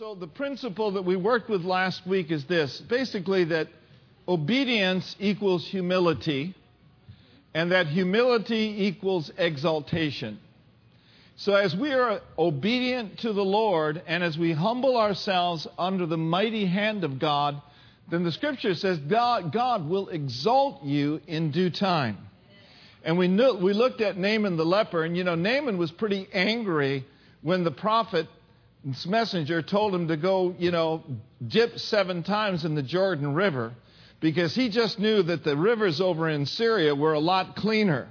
So, the principle that we worked with last week is this basically, that obedience equals humility, and that humility equals exaltation. So, as we are obedient to the Lord and as we humble ourselves under the mighty hand of God, then the scripture says God, God will exalt you in due time. And we, knew, we looked at Naaman the leper, and you know, Naaman was pretty angry when the prophet's messenger told him to go, you know, dip seven times in the Jordan River because he just knew that the rivers over in Syria were a lot cleaner.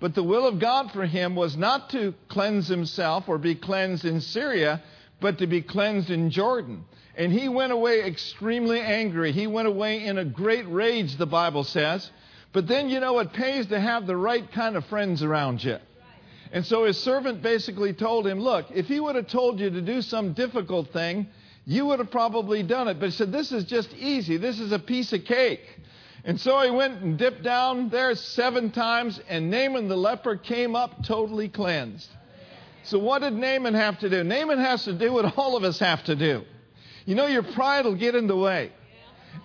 But the will of God for him was not to cleanse himself or be cleansed in Syria, but to be cleansed in Jordan. And he went away extremely angry. He went away in a great rage, the Bible says. But then, you know, it pays to have the right kind of friends around you. And so his servant basically told him, Look, if he would have told you to do some difficult thing, you would have probably done it. But he said, This is just easy. This is a piece of cake. And so he went and dipped down there seven times, and Naaman the leper came up totally cleansed. So, what did Naaman have to do? Naaman has to do what all of us have to do. You know, your pride will get in the way.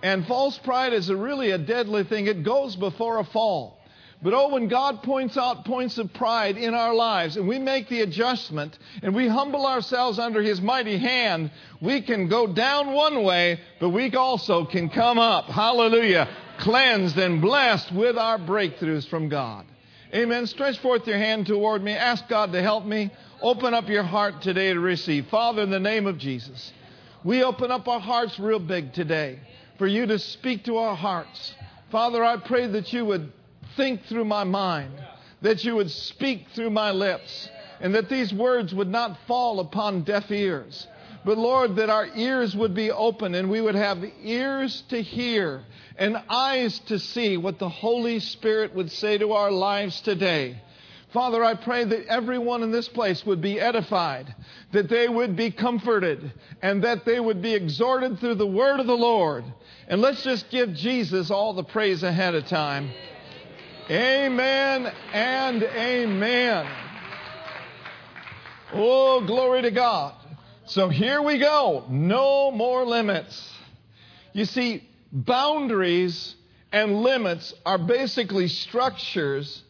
And false pride is a really a deadly thing. It goes before a fall. But oh, when God points out points of pride in our lives and we make the adjustment and we humble ourselves under His mighty hand, we can go down one way, but we also can come up. Hallelujah. Cleansed and blessed with our breakthroughs from God. Amen. Stretch forth your hand toward me. Ask God to help me. Open up your heart today to receive. Father, in the name of Jesus, we open up our hearts real big today for you to speak to our hearts. Father, I pray that you would think through my mind, that you would speak through my lips, and that these words would not fall upon deaf ears. But Lord, that our ears would be open and we would have ears to hear and eyes to see what the Holy Spirit would say to our lives today. Father, I pray that everyone in this place would be edified, that they would be comforted, and that they would be exhorted through the word of the Lord. And let's just give Jesus all the praise ahead of time. Amen and amen. Oh, glory to God. So here we go. No more limits. You see, boundaries and limits are basically structures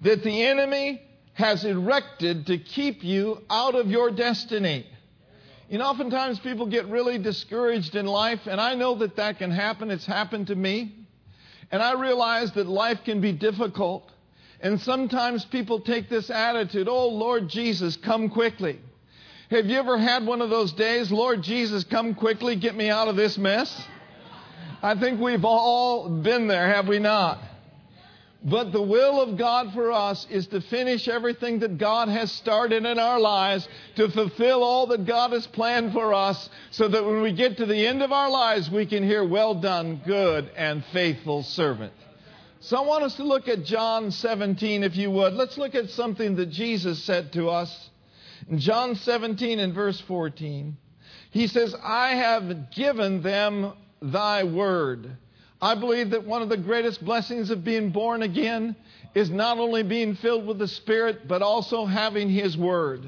that the enemy has erected to keep you out of your destiny. Know, oftentimes people get really discouraged in life, and I know that that can happen. It's happened to me. And I realize that life can be difficult. And sometimes people take this attitude, oh, Lord Jesus, come quickly. Have you ever had one of those days, Lord Jesus, come quickly, get me out of this mess? I think we've all been there, have we not? But the will of God for us is to finish everything that God has started in our lives, to fulfill all that God has planned for us, so that when we get to the end of our lives, we can hear, Well done, good and faithful servant. So I want us to look at John 17, if you would. Let's look at something that Jesus said to us. In John 17 and verse 14, he says, I have given them thy word I believe that one of the greatest blessings of being born again is not only being filled with the Spirit, but also having His Word.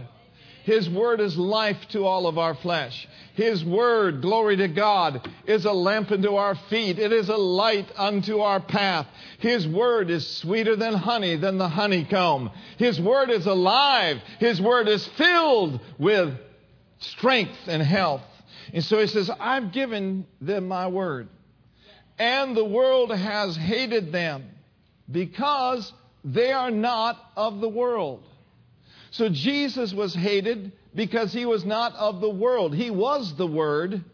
His Word is life to all of our flesh. His Word, glory to God, is a lamp unto our feet. It is a light unto our path. His Word is sweeter than honey, than the honeycomb. His Word is alive. His Word is filled with strength and health. And so He says, I've given them my Word and the world has hated them because they are not of the world. So Jesus was hated because he was not of the world. He was the Word.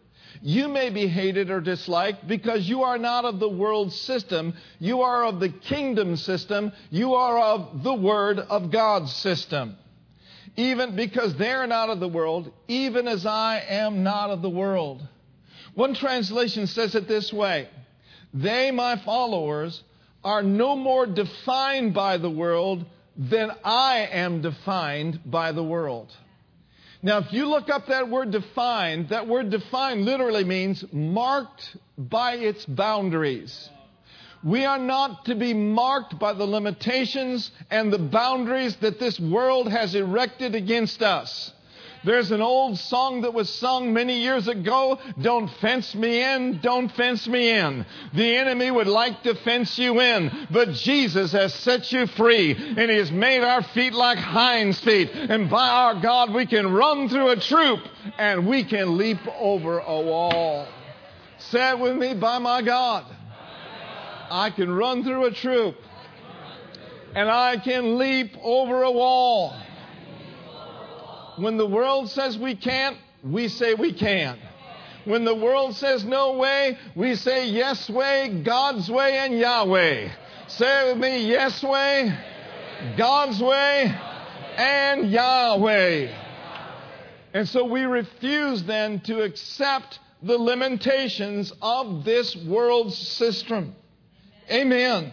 You may be hated or disliked because you are not of the world system. You are of the kingdom system. You are of the Word of God's system. Even because they're not of the world, even as I am not of the world. One translation says it this way they, my followers, are no more defined by the world than I am defined by the world. Now, if you look up that word defined, that word defined literally means marked by its boundaries. We are not to be marked by the limitations and the boundaries that this world has erected against us. There's an old song that was sung many years ago. Don't fence me in. Don't fence me in. The enemy would like to fence you in, but Jesus has set you free and he has made our feet like hinds feet. And by our God, we can run through a troop and we can leap over a wall. Say it with me, by my God. I can run through a troop and I can leap over a wall. When the world says we can't, we say we can. When the world says no way, we say yes way, God's way, and Yahweh. Say with me, yes way, God's way, and Yahweh. And so we refuse then to accept the limitations of this world's system. Amen.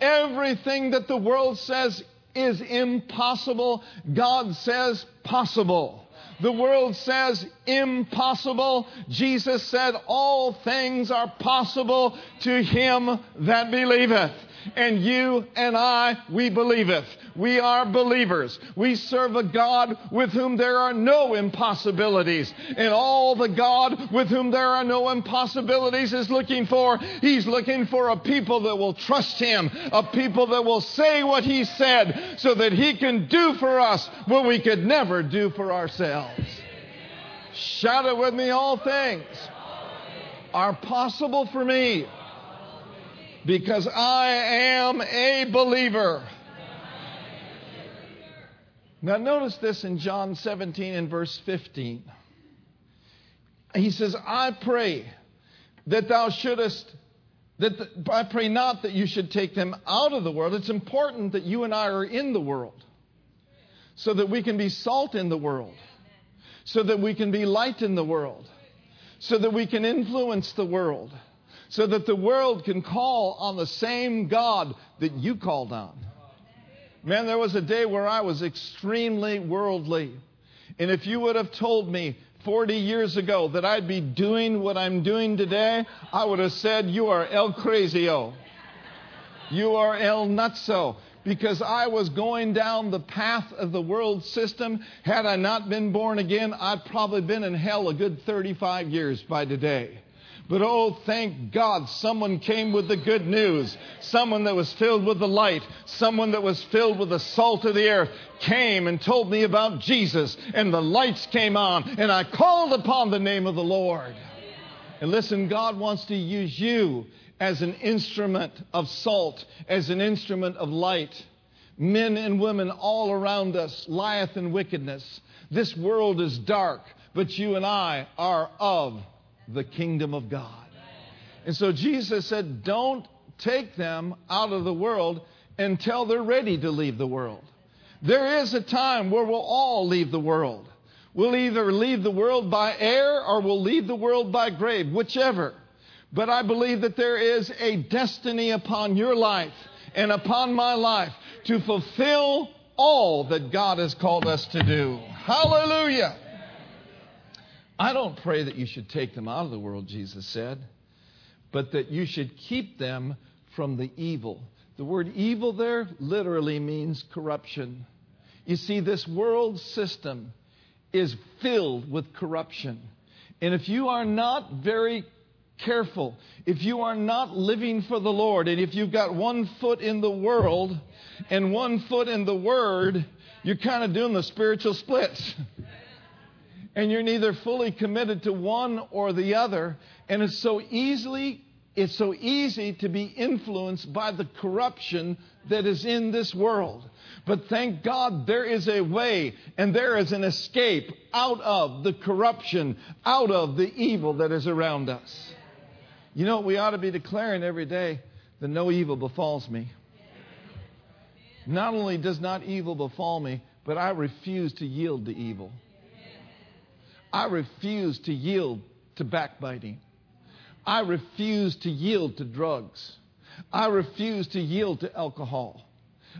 Everything that the world says is impossible. God says possible. The world says impossible. Jesus said all things are possible to him that believeth. And you and I, we believeth. We are believers. We serve a God with whom there are no impossibilities. And all the God with whom there are no impossibilities is looking for, He's looking for a people that will trust Him, a people that will say what He said so that He can do for us what we could never do for ourselves. Shout it with me, all things are possible for me because I am a believer. Now, notice this in John 17 and verse 15. He says, I pray that thou shouldest, that the, I pray not that you should take them out of the world. It's important that you and I are in the world so that we can be salt in the world, so that we can be light in the world, so that we can influence the world, so that the world can call on the same God that you called on. Man, there was a day where I was extremely worldly. And if you would have told me 40 years ago that I'd be doing what I'm doing today, I would have said, You are El Crazio. You are El Nutso. Because I was going down the path of the world system. Had I not been born again, I'd probably been in hell a good 35 years by today. But oh, thank God, someone came with the good news. Someone that was filled with the light, someone that was filled with the salt of the earth came and told me about Jesus, and the lights came on, and I called upon the name of the Lord. And listen, God wants to use you as an instrument of salt, as an instrument of light. Men and women all around us lieth in wickedness. This world is dark, but you and I are of the kingdom of God. And so Jesus said, Don't take them out of the world until they're ready to leave the world. There is a time where we'll all leave the world. We'll either leave the world by air or we'll leave the world by grave, whichever. But I believe that there is a destiny upon your life and upon my life to fulfill all that God has called us to do. Hallelujah. I don't pray that you should take them out of the world, Jesus said, but that you should keep them from the evil. The word evil there literally means corruption. You see, this world system is filled with corruption. And if you are not very careful, if you are not living for the Lord, and if you've got one foot in the world and one foot in the Word, you're kind of doing the spiritual splits. and you're neither fully committed to one or the other. And it's so easily, it's so easy to be influenced by the corruption that is in this world. But thank God there is a way and there is an escape out of the corruption, out of the evil that is around us. You know, we ought to be declaring every day that no evil befalls me. Not only does not evil befall me, but I refuse to yield to evil. I refuse to yield to backbiting. I refuse to yield to drugs. I refuse to yield to alcohol.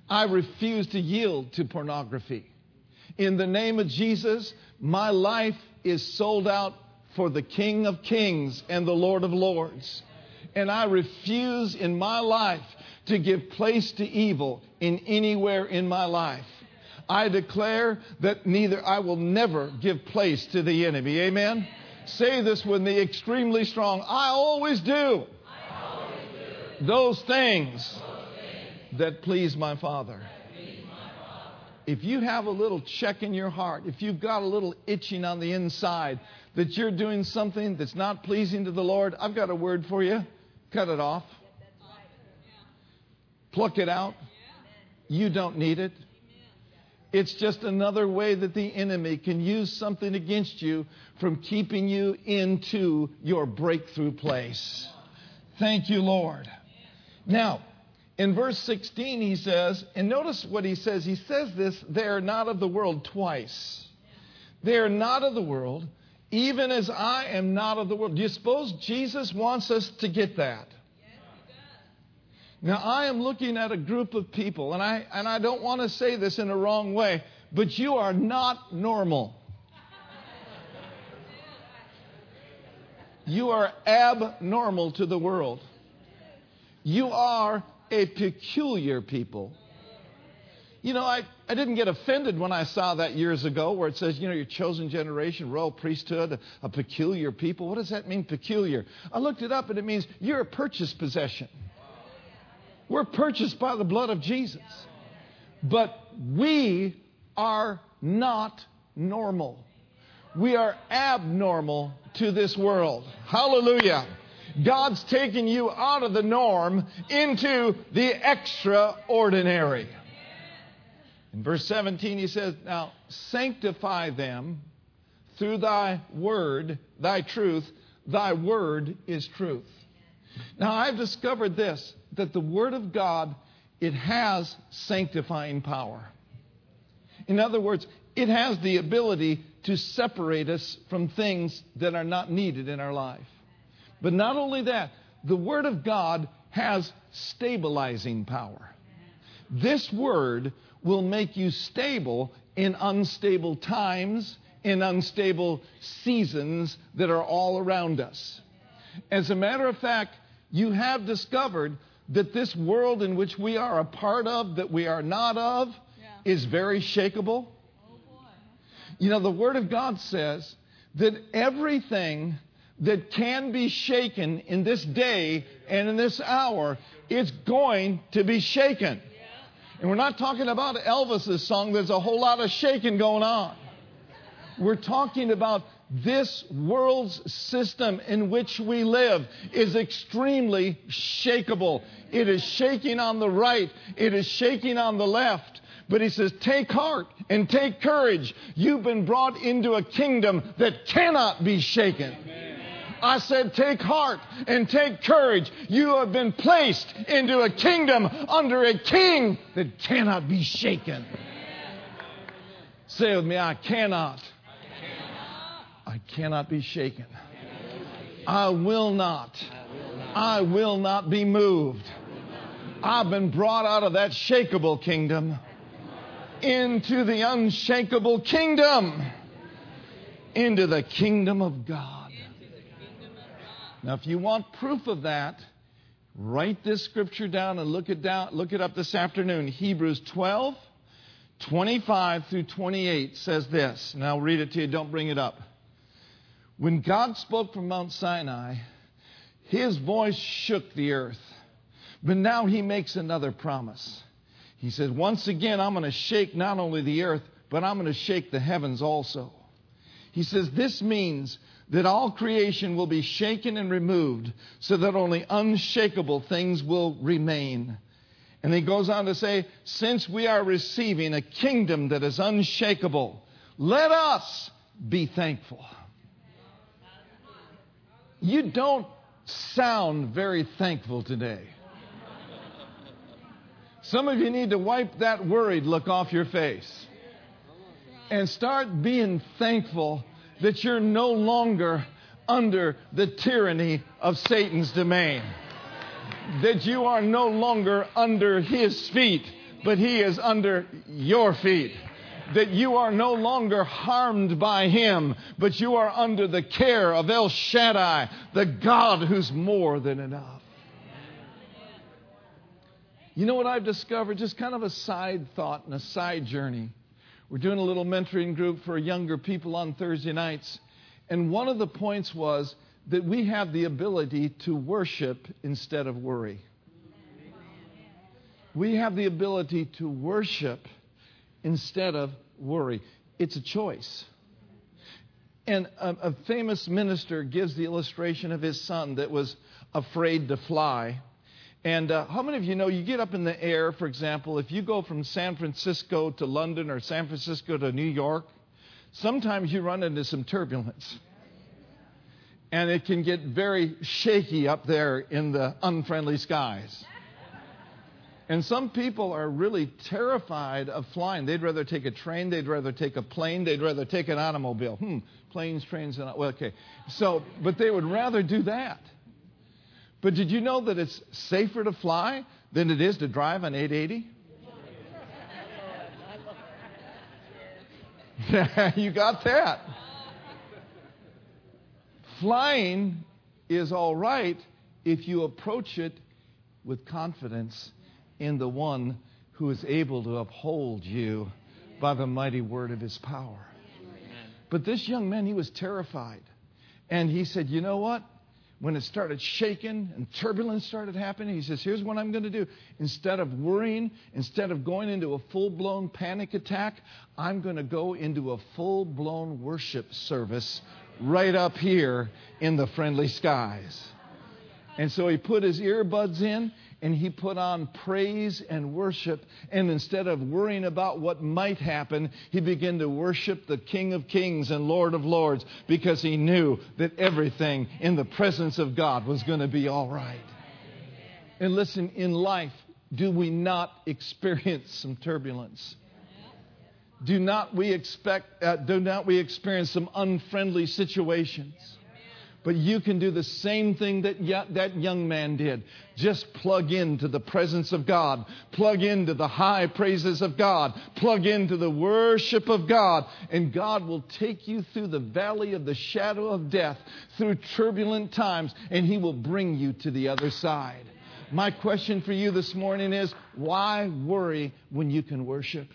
I refuse to yield to pornography. In the name of Jesus, my life is sold out for the King of Kings and the Lord of Lords. And I refuse in my life to give place to evil in anywhere in my life. I declare that neither I will never give place to the enemy. Amen. Say this with me extremely strong. I always do, I always do. Those, things those things that please my Father. If you have a little check in your heart, if you've got a little itching on the inside that you're doing something that's not pleasing to the Lord, I've got a word for you. Cut it off. Pluck it out. You don't need it. It's just another way that the enemy can use something against you from keeping you into your breakthrough place. Thank you, Lord. Now, in verse 16, he says, and notice what he says. He says this, they are not of the world twice. They are not of the world, even as I am not of the world. Do you suppose Jesus wants us to get that? Now, I am looking at a group of people, and I, and I don't want to say this in a wrong way, but you are not normal. You are abnormal to the world. You are a peculiar people. You know, I, I didn't get offended when I saw that years ago where it says, you know, your chosen generation, royal priesthood, a, a peculiar people. What does that mean, peculiar? I looked it up and it means you're a purchased possession. We're purchased by the blood of Jesus. But we are not normal. We are abnormal to this world. Hallelujah. God's taking you out of the norm into the extraordinary. In verse 17, he says, Now sanctify them through thy word, thy truth. Thy word is truth. Now I've discovered this that the Word of God, it has sanctifying power. In other words, it has the ability to separate us from things that are not needed in our life. But not only that, the Word of God has stabilizing power. This Word will make you stable in unstable times, in unstable seasons that are all around us. As a matter of fact, you have discovered that this world in which we are a part of, that we are not of, yeah. is very shakable? Oh you know, the Word of God says that everything that can be shaken in this day and in this hour is going to be shaken. Yeah. And we're not talking about Elvis's song, there's a whole lot of shaking going on. We're talking about this world's system in which we live is extremely shakable. It is shaking on the right, it is shaking on the left. But he says, Take heart and take courage. You've been brought into a kingdom that cannot be shaken. I said, Take heart and take courage. You have been placed into a kingdom under a king that cannot be shaken. Say with me, I cannot cannot be shaken. I will not. I will not be moved. I've been brought out of that shakable kingdom into the unshakable kingdom, into the kingdom of God. Now, if you want proof of that, write this scripture down and look it down, look it up this afternoon. Hebrews 12, 25 through 28 says this. And I'll read it to you. Don't bring it up. When God spoke from Mount Sinai, his voice shook the earth. But now he makes another promise. He said, Once again, I'm going to shake not only the earth, but I'm going to shake the heavens also. He says, This means that all creation will be shaken and removed so that only unshakable things will remain. And he goes on to say, Since we are receiving a kingdom that is unshakable, let us be thankful you don't sound very thankful today. Some of you need to wipe that worried look off your face and start being thankful that you're no longer under the tyranny of Satan's domain. That you are no longer under his feet, but he is under your feet that you are no longer harmed by him, but you are under the care of El Shaddai, the God who's more than enough. You know what I've discovered? Just kind of a side thought and a side journey. We're doing a little mentoring group for younger people on Thursday nights. And one of the points was that we have the ability to worship instead of worry. We have the ability to worship instead of worry. It's a choice. And a, a, famous minister gives the illustration of his son that was afraid to fly. And uh, how many of you know you get up in the air, for example, if you go from San Francisco to London or San Francisco to New York, sometimes you run into some turbulence. And it can get very shaky up there in the unfriendly skies. And some people are really terrified of flying. They'd rather take a train, they'd rather take a plane, they'd rather take an automobile. Hmm, planes, trains, and well, okay. So, but they would rather do that. But did you know that it's safer to fly than it is to drive an 880? you got that. Flying is all right if you approach it with confidence in the one who is able to uphold you by the mighty word of his power. But this young man, he was terrified. And he said, You know what? when it started shaking and turbulence started happening, he says, Here's what I'm going to do. Instead of worrying, instead of going into a full blown panic attack, I'm going to go into a full blown worship service right up here in the friendly skies. And so he put his earbuds in and he put on praise and worship. And instead of worrying about what might happen, he began to worship the King of Kings and Lord of Lords because he knew that everything in the presence of God was going to be all right. And listen, in life, do we not experience some turbulence? Do not we expect, uh, do not we experience some unfriendly situations? But you can do the same thing that that young man did. Just plug into the presence of God. Plug into the high praises of God. Plug into the worship of God. And God will take you through the valley of the shadow of death, through turbulent times, and He will bring you to the other side. My question for you this morning is why worry when you can worship?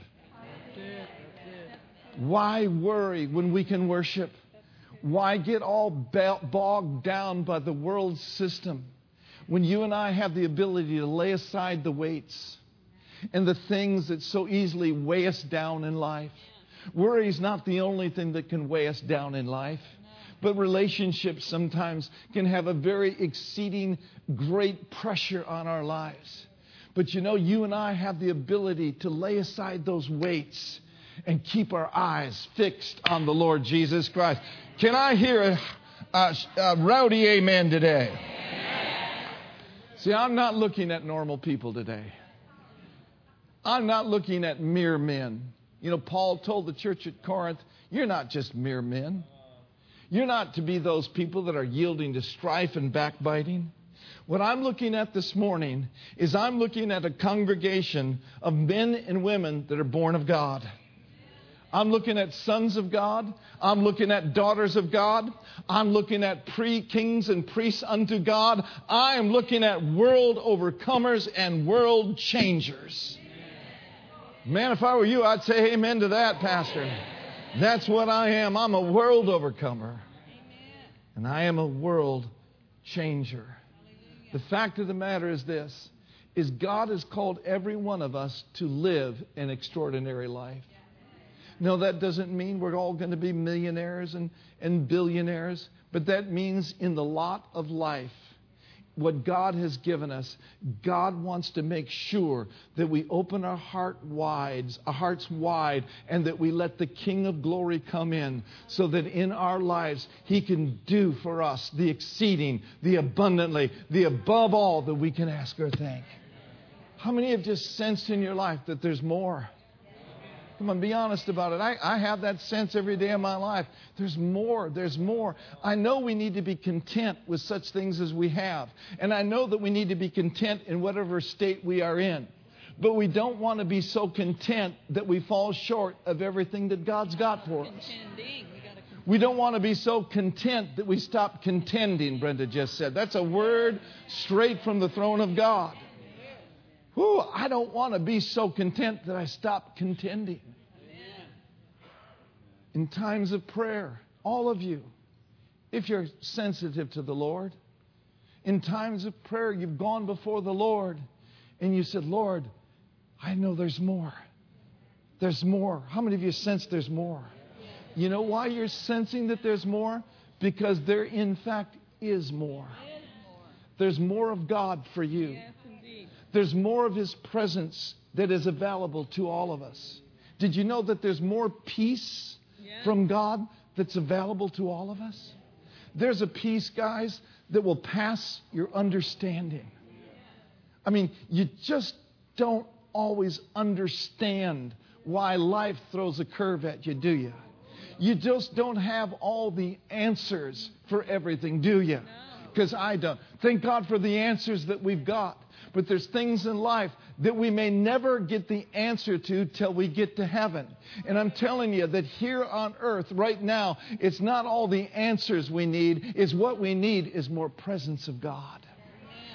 Why worry when we can worship? Why get all bogged down by the world system when you and I have the ability to lay aside the weights and the things that so easily weigh us down in life? Worry is not the only thing that can weigh us down in life, but relationships sometimes can have a very exceeding great pressure on our lives. But you know, you and I have the ability to lay aside those weights and keep our eyes fixed on the Lord Jesus Christ. Can I hear a, a, a rowdy amen today? See, I'm not looking at normal people today. I'm not looking at mere men. You know, Paul told the church at Corinth, you're not just mere men. You're not to be those people that are yielding to strife and backbiting. What I'm looking at this morning is I'm looking at a congregation of men and women that are born of God. I'm looking at sons of God. I'm looking at daughters of God. I'm looking at pre kings and priests unto God. I am looking at world overcomers and world changers. Man, if I were you, I'd say amen to that, Pastor. That's what I am. I'm a world overcomer. And I am a world changer. The fact of the matter is this is God has called every one of us to live an extraordinary life. No, that doesn't mean we're all going to be millionaires and, and billionaires, but that means in the lot of life, what God has given us, God wants to make sure that we open our heart wide, our hearts wide, and that we let the King of Glory come in, so that in our lives He can do for us the exceeding, the abundantly, the above all that we can ask or think. How many have just sensed in your life that there's more? Come on, be honest about it. I, I have that sense every day of my life. There's more. There's more. I know we need to be content with such things as we have. And I know that we need to be content in whatever state we are in. But we don't want to be so content that we fall short of everything that God's got for us. We don't want to be so content that we stop contending, Brenda just said. That's a word straight from the throne of God. Whew, I don't want to be so content that I stop contending. in times of prayer, all of you, if you're sensitive to the Lord, in times of prayer, you've gone before the Lord and you said, Lord, I know there's more. There's more. How many of you sense there's more? You know why you're sensing that there's more? Because there, in fact, is more. There's more of God for you. There's more of His presence that is available to all of us. Did you know that there's more peace from God that's available to all of us? There's a peace, guys, that will pass your understanding. I mean, you just don't always understand why life throws a curve at you, do you? You just don't have all the answers for everything, do you? Because I don't. Thank God for the answers that we've got. But there's things in life that we may never get the answer to till we get to heaven. And I'm telling you that here on earth right now, it's not all the answers we need, is what we need is more presence of God.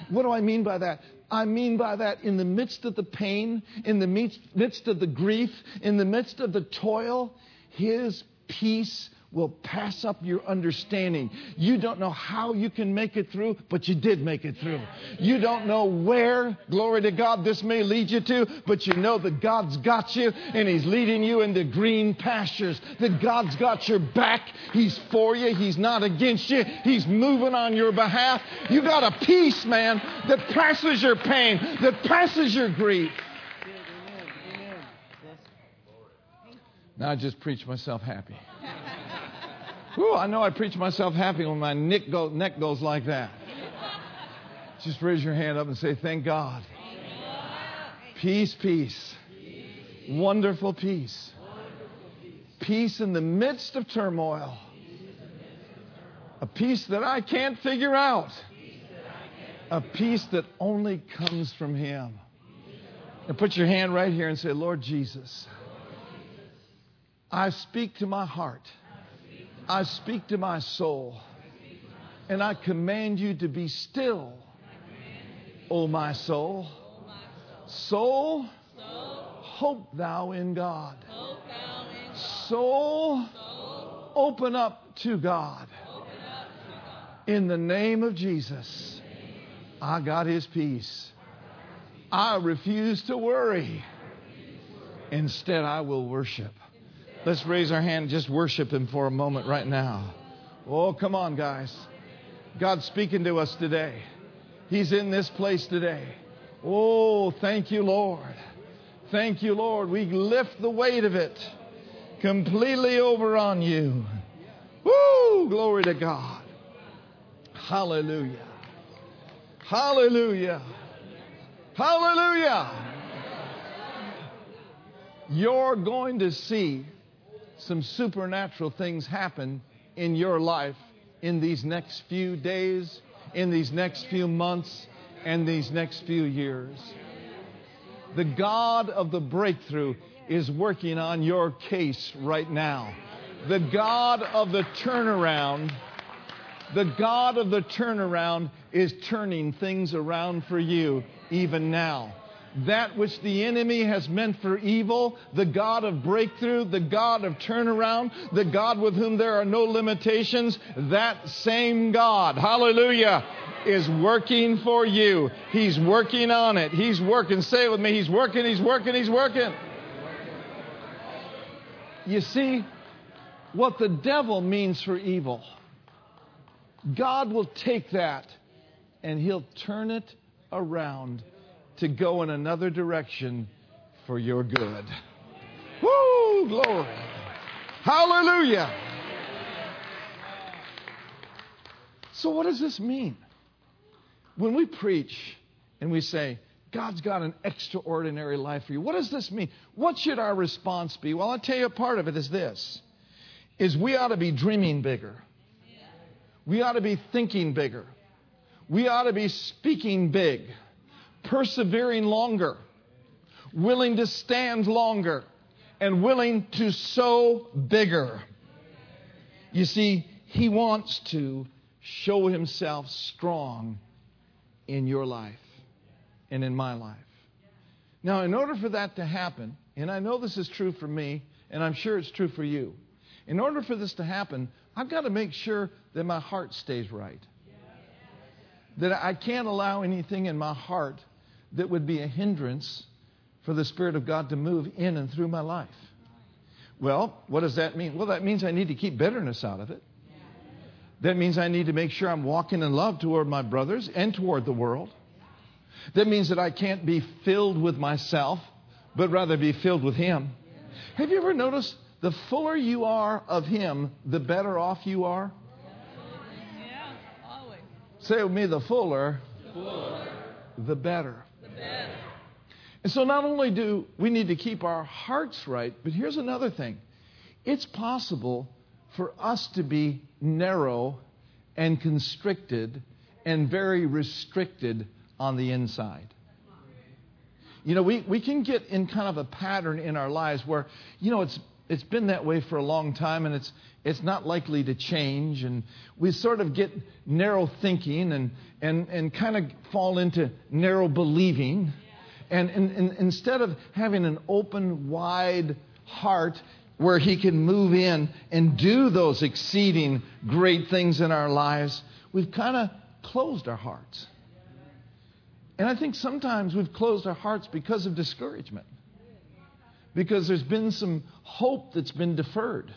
What do I mean by that? I mean by that in the midst of the pain, in the midst of the grief, in the midst of the toil, His peace will pass up your understanding. You don't know how you can make it through, but you did make it through. You don't know where, glory to God, this may lead you to, but you know that God's got you and He's leading you into green pastures. That God's got your back. He's for you. He's not against you. He's moving on your behalf. You got a peace, man, that passes your pain, that passes your grief. Now I just preach myself happy. Ooh, I know I preach myself happy when my neck, go, neck goes like that. Just raise your hand up and say, Thank God. Peace, peace. Wonderful peace. Peace in the midst of turmoil. A peace that I can't figure out. A peace that only comes from Him. And put your hand right here and say, Lord Jesus, I speak to my heart. I speak to my soul. And I command you to be still, O my soul. Soul, hope thou in God. Soul, open up to God. In the name of Jesus, I got his peace. I refuse to worry. Instead, I will worship. Let's raise our hand and just worship Him for a moment right now. Oh, come on, guys. God's speaking to us today. He's in this place today. Oh, thank you, Lord. Thank you, Lord. We lift the weight of it completely over on you. Woo! Glory to God. Hallelujah. Hallelujah. Hallelujah. You're going to see some supernatural things happen in your life in these next few days, in these next few months, and these next few years. The God of the breakthrough is working on your case right now. The God of the turnaround, the God of the turnaround is turning things around for you even now that which the enemy has meant for evil, the God of breakthrough, the God of turnaround, the God with whom there are no limitations, that same God, hallelujah, is working for you. He's working on it. He's working. Say it with me. He's working, he's working, he's working. You see, what the devil means for evil, God will take that and he'll turn it around to go in another direction for your good. Woo! Glory. Hallelujah. So, what does this mean? When we preach and we say, God's got an extraordinary life for you, what does this mean? What should our response be? Well, I'll tell you a part of it is this is we ought to be dreaming bigger. We ought to be thinking bigger. We ought to be speaking big persevering longer, willing to stand longer, and willing to sow bigger. You see, He wants to show Himself strong in your life and in my life. Now, in order for that to happen, and I know this is true for me, and I'm sure it's true for you, In order for this to happen, I've got to make sure that my heart stays right. That I can't allow anything in my heart that would be a hindrance for the Spirit of God to move in and through my life. Well, what does that mean? Well, that means I need to keep bitterness out of it. That means I need to make sure I'm walking in love toward my brothers and toward the world. That means that I can't be filled with myself, but rather be filled with Him. Have you ever noticed the fuller you are of Him, the better off you are? Yeah, always. Say with me, the fuller, Fuller, the better. the better. And so not only do we need to keep our hearts right, but here's another thing. It's possible for us to be narrow and constricted and very restricted on the inside. You know, we, we can get in kind of a pattern in our lives where, you know, it's, it's been that way for a long time and it's, it's not likely to change. And we sort of get narrow thinking and, and, and kind of fall into narrow believing. And, and, and instead of having an open, wide heart where He can move in and do those exceeding great things in our lives, we've kind of closed our hearts. And I think sometimes we've closed our hearts because of discouragement. Because there's been some hope that's been deferred.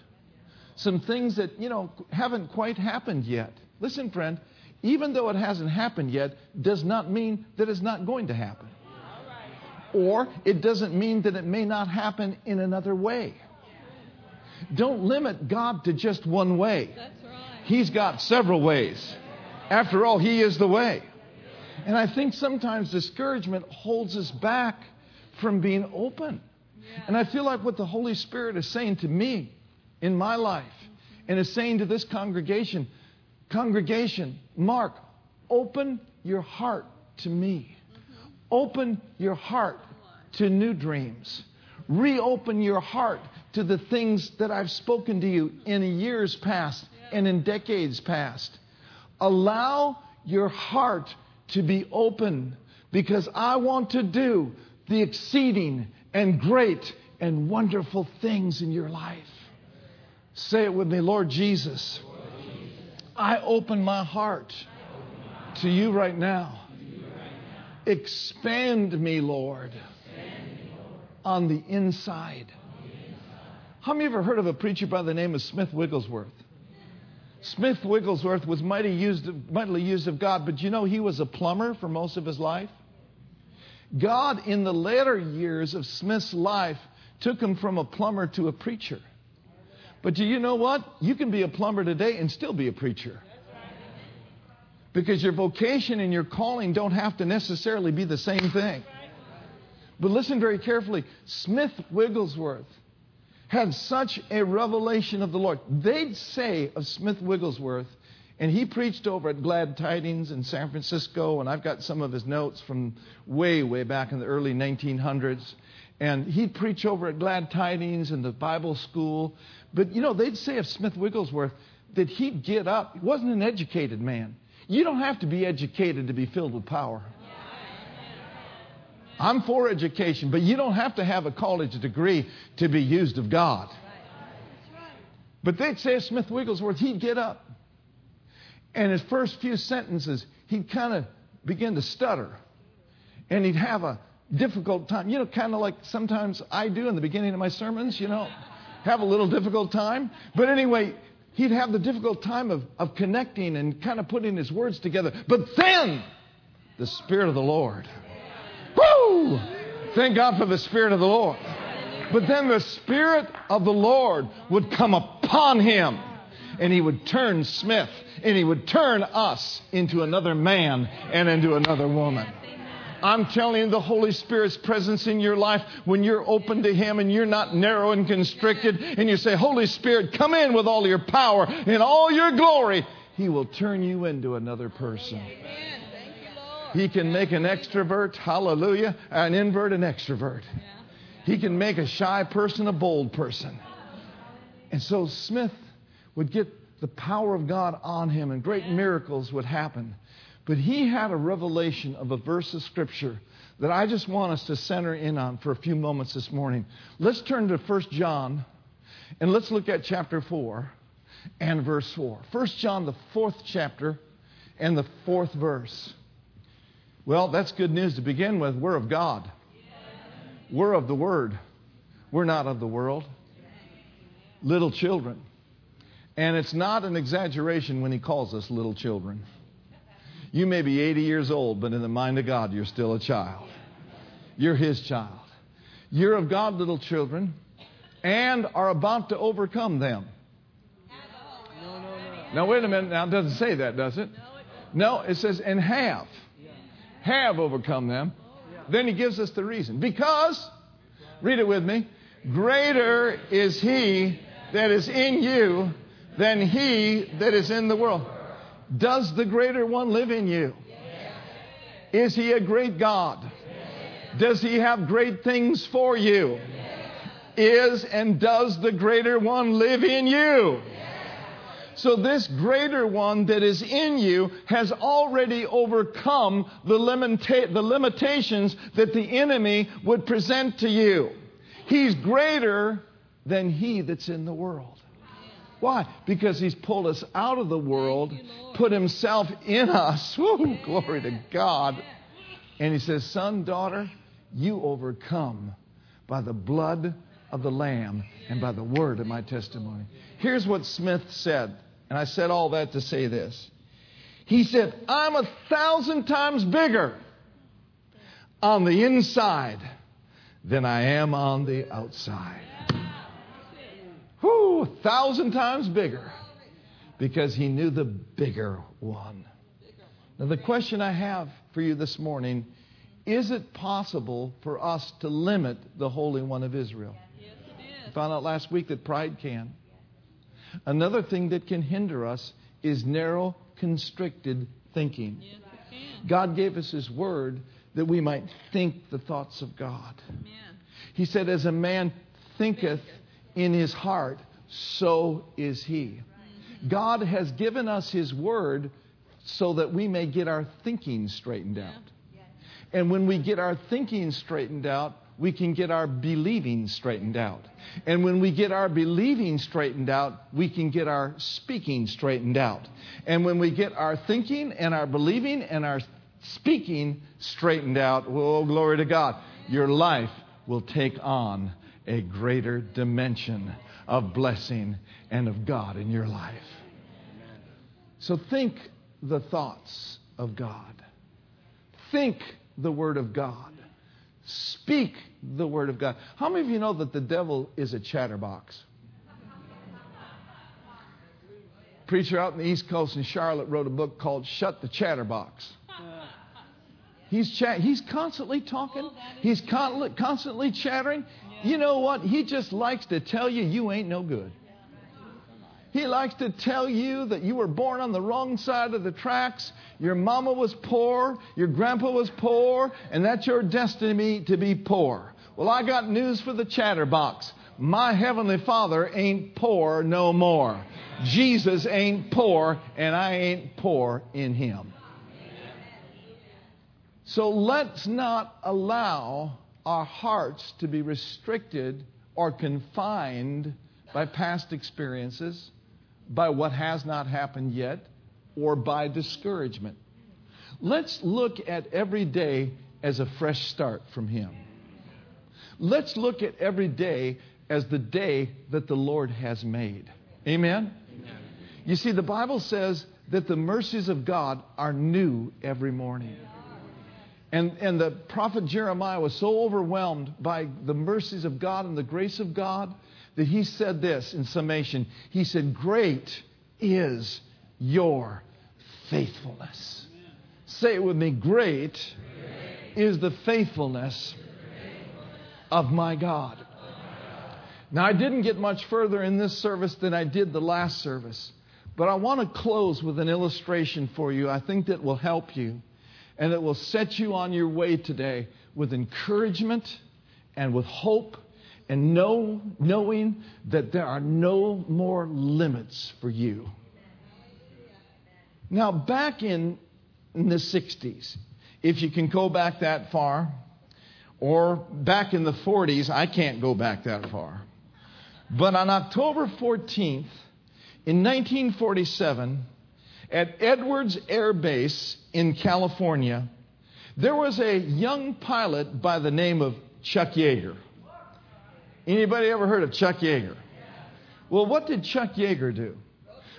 Some things that, you know, haven't quite happened yet. Listen, friend, even though it hasn't happened yet, does not mean that it's not going to happen. Or it doesn't mean that it may not happen in another way. Don't limit God to just one way. He's got several ways. After all, He is the way. And I think sometimes discouragement holds us back from being open. And I feel like what the Holy Spirit is saying to me in my life and is saying to this congregation congregation, Mark, open your heart to me. Open your heart to new dreams. Reopen your heart to the things that I've spoken to you in years past and in decades past. Allow your heart to be open because I want to do the exceeding and great and wonderful things in your life. Say it with me, Lord Jesus. I open my heart to you right now. Expand me, Lord, on the inside. How many of you ever heard of a preacher by the name of Smith Wigglesworth? Smith Wigglesworth was mighty used, mightily used of God, but you know he was a plumber for most of his life? God, in the later years of Smith's life, took him from a plumber to a preacher. But do you know what? You can be a plumber today and still be a preacher. Because your vocation and your calling don't have to necessarily be the same thing. But listen very carefully. Smith Wigglesworth had such a revelation of the Lord. They'd say of Smith Wigglesworth, and he preached over at Glad Tidings in San Francisco, and I've got some of his notes from way, way back in the early 1900s. And he'd preach over at Glad Tidings and the Bible school. But, you know, they'd say of Smith Wigglesworth that he'd get up. He wasn't an educated man. You don't have to be educated to be filled with power. I'm for education, but you don't have to have a college degree to be used of God. But they'd say Smith Wigglesworth, he'd get up. And his first few sentences, he'd kind of begin to stutter. And he'd have a difficult time. You know, kind of like sometimes I do in the beginning of my sermons, you know, have a little difficult time. But anyway, he'd have the difficult time of, of connecting and kind of putting his words together. But then, the Spirit of the Lord. Woo! Thank God for the Spirit of the Lord. But then the Spirit of the Lord would come upon him and he would turn Smith and he would turn us into another man and into another woman. I'm telling you, the Holy Spirit's presence in your life, when you're open to Him and you're not narrow and constricted, and you say, Holy Spirit, come in with all your power and all your glory, He will turn you into another person. Amen. Thank you, Lord. He can make an extrovert, hallelujah, an invert an extrovert. He can make a shy person a bold person. And so Smith would get the power of God on him, and great miracles would happen. But he had a revelation of a verse of Scripture that I just want us to center in on for a few moments this morning. Let's turn to 1 John And let's look at chapter 4 and verse 4. 1 John, the fourth chapter and the fourth verse. Well, that's good news to begin with. We're of God, we're of the Word, we're not of the world. Little children. And it's not an exaggeration when he calls us little children. You may be 80 years old, but in the mind of God, you're still a child. You're his child. You're of God, little children, and are about to overcome them. Now, wait a minute. Now, it doesn't say that, does it? No, it says, and have. Have overcome them. Then he gives us the reason. Because, read it with me, greater is he that is in you than he that is in the world. Does the greater one live in you? Is he a great God? Does he have great things for you? Is and does the greater one live in you? So, this greater one that is in you has already overcome the, limita- the limitations that the enemy would present to you. He's greater than he that's in the world. Why? Because he's pulled us out of the world, put himself in us. Woo, glory to God. And he says, Son, daughter, you overcome by the blood of the Lamb and by the word of my testimony. Here's what Smith said, and I said all that to say this. He said, I'm a thousand times bigger on the inside than I am on the outside. A thousand times bigger because he knew the bigger one. Now, the question I have for you this morning is it possible for us to limit the Holy One of Israel? Yes, it is. found out last week that pride can. Another thing that can hinder us is narrow, constricted thinking. Yes, it can. God gave us His Word that we might think the thoughts of God. Amen. He said, As a man thinketh in his heart, so is he. God has given us His Word so that we may get our thinking straightened out. And when we get our thinking straightened out, we can get our believing straightened out. And when we get our believing straightened out, we can get our speaking straightened out. And when we get our thinking and our believing and our speaking straightened out, oh, glory to God, your life will take on a greater dimension of blessing and of God in your life. So think the thoughts of God. Think the Word of God. Speak the Word of God. How many of you know that the devil is a chatterbox? Preacher out in the East Coast in Charlotte wrote a book called Shut the Chatterbox. He's chat- he's constantly talking. He's con- constantly chattering. You know what? He just likes to tell you you ain't no good. He likes to tell you that you were born on the wrong side of the tracks. Your mama was poor, your grandpa was poor, and that's your destiny to be poor. Well, I got news for the chatterbox. My heavenly Father ain't poor no more. Jesus ain't poor, and I ain't poor in him. So let's not allow our hearts to be restricted or confined by past experiences, by what has not happened yet, or by discouragement. Let's look at every day as a fresh start from Him. Let's look at every day as the day that the Lord has made. Amen? You see, the Bible says that the mercies of God are new every morning. And, and the prophet Jeremiah was so overwhelmed by the mercies of God and the grace of God that he said this in summation. He said, Great is your faithfulness. Say it with me Great is the faithfulness of my God. Now, I didn't get much further in this service than I did the last service, but I want to close with an illustration for you. I think that will help you and that will set you on your way today with encouragement and with hope and know, knowing that there are no more limits for you. Now, back in, in the 60s, if you can go back that far, or back in the 40s, I can't go back that far. But on October 14th, in 1947, at Edwards Air Base in California, there was a young pilot by the name of Chuck Yeager. Anybody ever heard of Chuck Yeager? Well, what did Chuck Yeager do?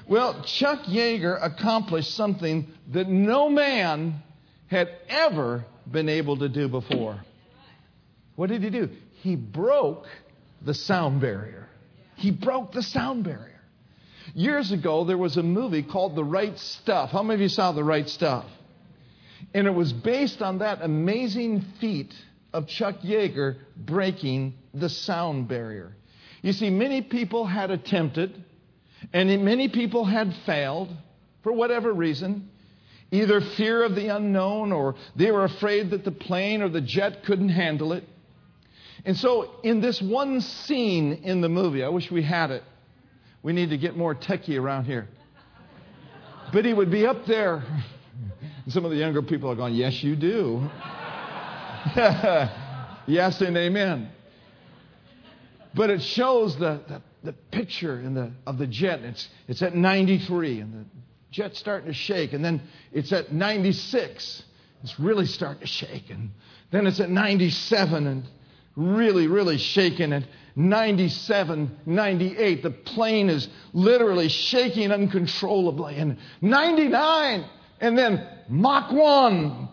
Well, Chuck Yeager accomplished something that no man had ever been able to do before. What did he do? He broke the sound barrier. He broke the sound barrier. Years ago, there was a movie called The Right Stuff. How many of you saw The Right Stuff? And it was based on that amazing feat of Chuck Yeager breaking the sound barrier. You see, many people had attempted, and many people had failed for whatever reason. Either fear of the unknown, or they were afraid that the plane or the jet couldn't handle it. And so, in this one scene in the movie, I wish we had it. We need to get more techie around here. But he would be up there. Some of the younger people are going, Yes, you do. yes and amen. But it shows the, the, the picture in the, of the jet. It's, it's at 93, and the jet's starting to shake. And then it's at 96. It's really starting to shake. And then it's at 97 and really, really shaking. And 97, 98, the plane is literally shaking uncontrollably. And 99, and then Mach 1.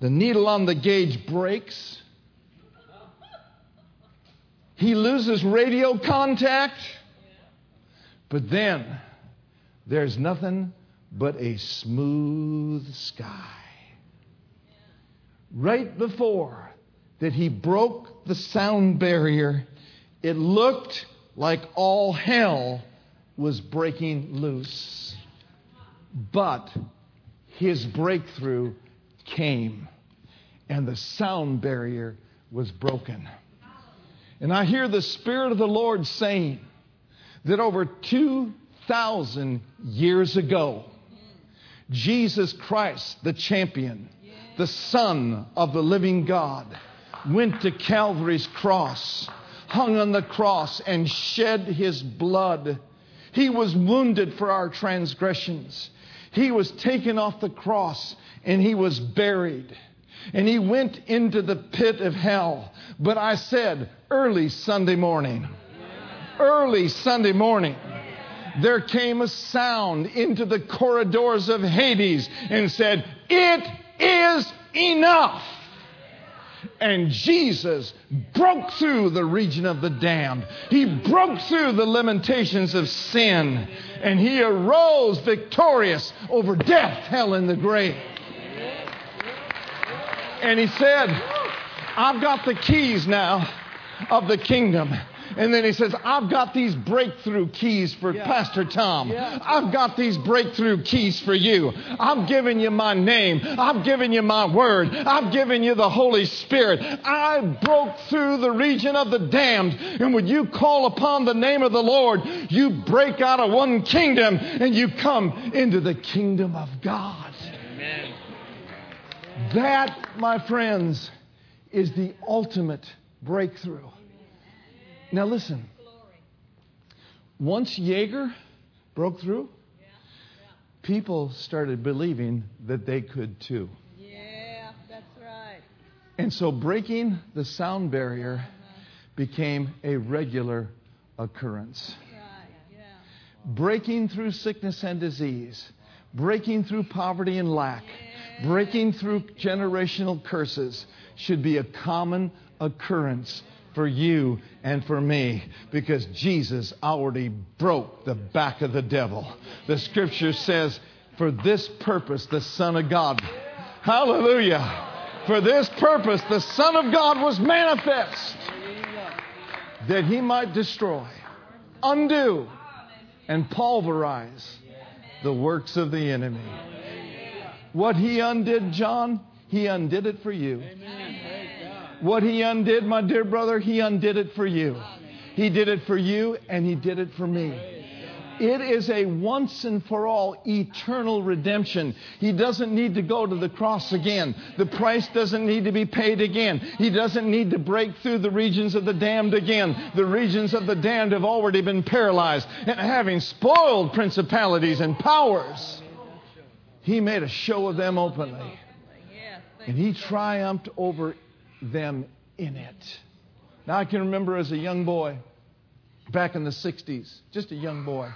The needle on the gauge breaks. He loses radio contact. But then there's nothing but a smooth sky. Right before that he broke the sound barrier, it looked like all hell was breaking loose. But his breakthrough came, and the sound barrier was broken. And I hear the Spirit of the Lord saying that over 2,000 years ago, Jesus Christ, the champion, the Son of the living God, went to Calvary's cross, hung on the cross, and shed his blood. He was wounded for our transgressions. He was taken off the cross and he was buried. And he went into the pit of hell. But I said, early Sunday morning, early Sunday morning, there came a sound into the corridors of Hades and said, It is enough. And Jesus broke through the region of the damned. He broke through the limitations of sin. And he arose victorious over death, hell, and the grave. And he said, I've got the keys now of the kingdom. And then he says, I've got these breakthrough keys for yeah. Pastor Tom. Yeah. I've got these breakthrough keys for you. I've given you my name. I've given you my word. I've given you the Holy Spirit. I broke through the region of the damned. And when you call upon the name of the Lord, you break out of one kingdom and you come into the kingdom of God. Amen. That, my friends, is the ultimate breakthrough. Now, listen. Once Yeager broke through, people started believing that they could too. Yeah, that's right. And so breaking the sound barrier became a regular occurrence. Breaking through sickness and disease, breaking through poverty and lack, breaking through generational curses should be a common occurrence for you and for me because Jesus already broke the back of the devil. The scripture says, For this purpose, the Son of God, hallelujah, for this purpose, the Son of God was manifest that he might destroy, undo, and pulverize the works of the enemy. What he undid, John, he undid it for you. What he undid, my dear brother, he undid it for you. He did it for you and he did it for me. It is a once and for all eternal redemption. He doesn't need to go to the cross again. The price doesn't need to be paid again. He doesn't need to break through the regions of the damned again. The regions of the damned have already been paralyzed. And having spoiled principalities and powers, he made a show of them openly. And he triumphed over them in it. Now I can remember as a young boy, back in the 60s, just a young boy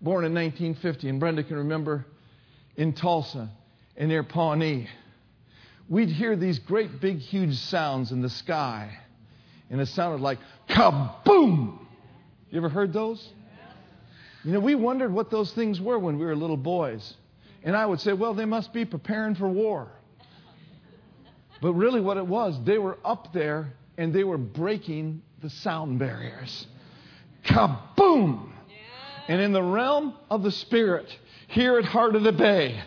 born in 1950, and Brenda can remember in Tulsa and near Pawnee. We'd hear these great, big, huge sounds in the sky, and it sounded like kaboom. You ever heard those? You know, we wondered what those things were when we were little boys. And I would say, well, they must be preparing for war. But really, what it was, they were up there and they were breaking the sound barriers. Kaboom! And in the realm of the Spirit, here at Heart of the Bay,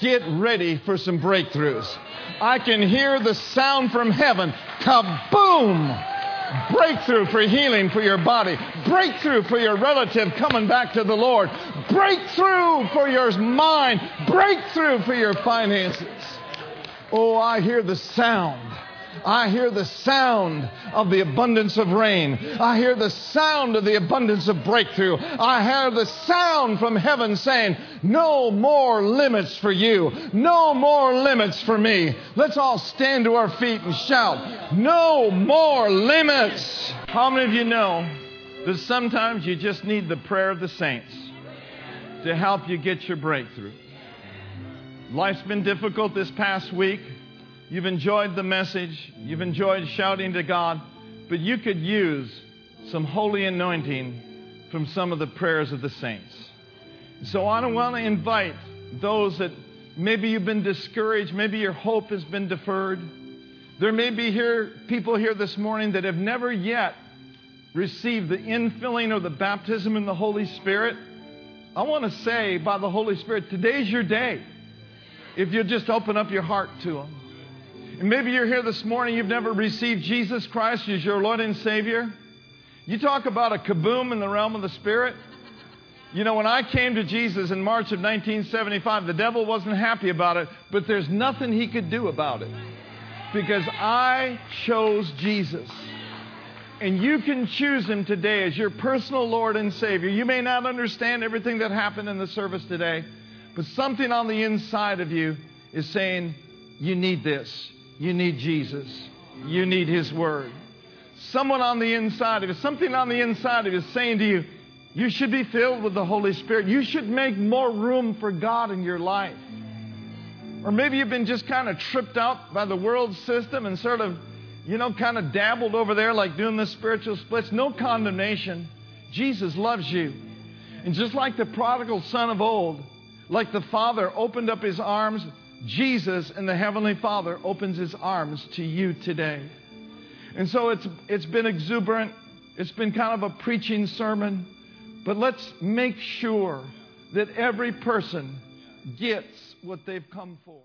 get ready for some breakthroughs. I can hear the sound from heaven. Kaboom! Breakthrough for healing for your body. Breakthrough for your relative coming back to the Lord. Breakthrough for your mind. Breakthrough for your finances. Oh, I hear the sound I hear the sound of the abundance of rain. I hear the sound of the abundance of breakthrough. I hear the sound from heaven saying, No more limits for you. No more limits for me. Let's all stand to our feet and shout, No more limits. How many of you know that sometimes you just need the prayer of the saints to help you get your breakthrough? Life's been difficult this past week. You've enjoyed the message, you've enjoyed shouting to God, but you could use some holy anointing from some of the prayers of the saints. So I don't want to invite those that maybe you've been discouraged, maybe your hope has been deferred. There may be here people here this morning that have never yet received the infilling or the baptism in the Holy Spirit. I want to say by the Holy Spirit, today's your day. If you just open up your heart to Him. And maybe you're here this morning, you've never received Jesus Christ as your Lord and Savior. You talk about a kaboom in the realm of the Spirit. You know, when I came to Jesus in March of 1975, the devil wasn't happy about it, but there's nothing he could do about it because I chose Jesus. And you can choose him today as your personal Lord and Savior. You may not understand everything that happened in the service today, but something on the inside of you is saying, You need this. You need Jesus. You need His Word. Someone on the inside of you, something on the inside of you is saying to you, you should be filled with the Holy Spirit. You should make more room for God in your life. Or maybe you've been just kind of tripped out by the world system and sort of, you know, kind of dabbled over there like doing the spiritual splits. No condemnation. Jesus loves you. And just like the prodigal son of old, like the father opened up his arms Jesus and the Heavenly Father opens his arms to you today. And so it's, it's been exuberant. It's been kind of a preaching sermon. But let's make sure that every person gets what they've come for.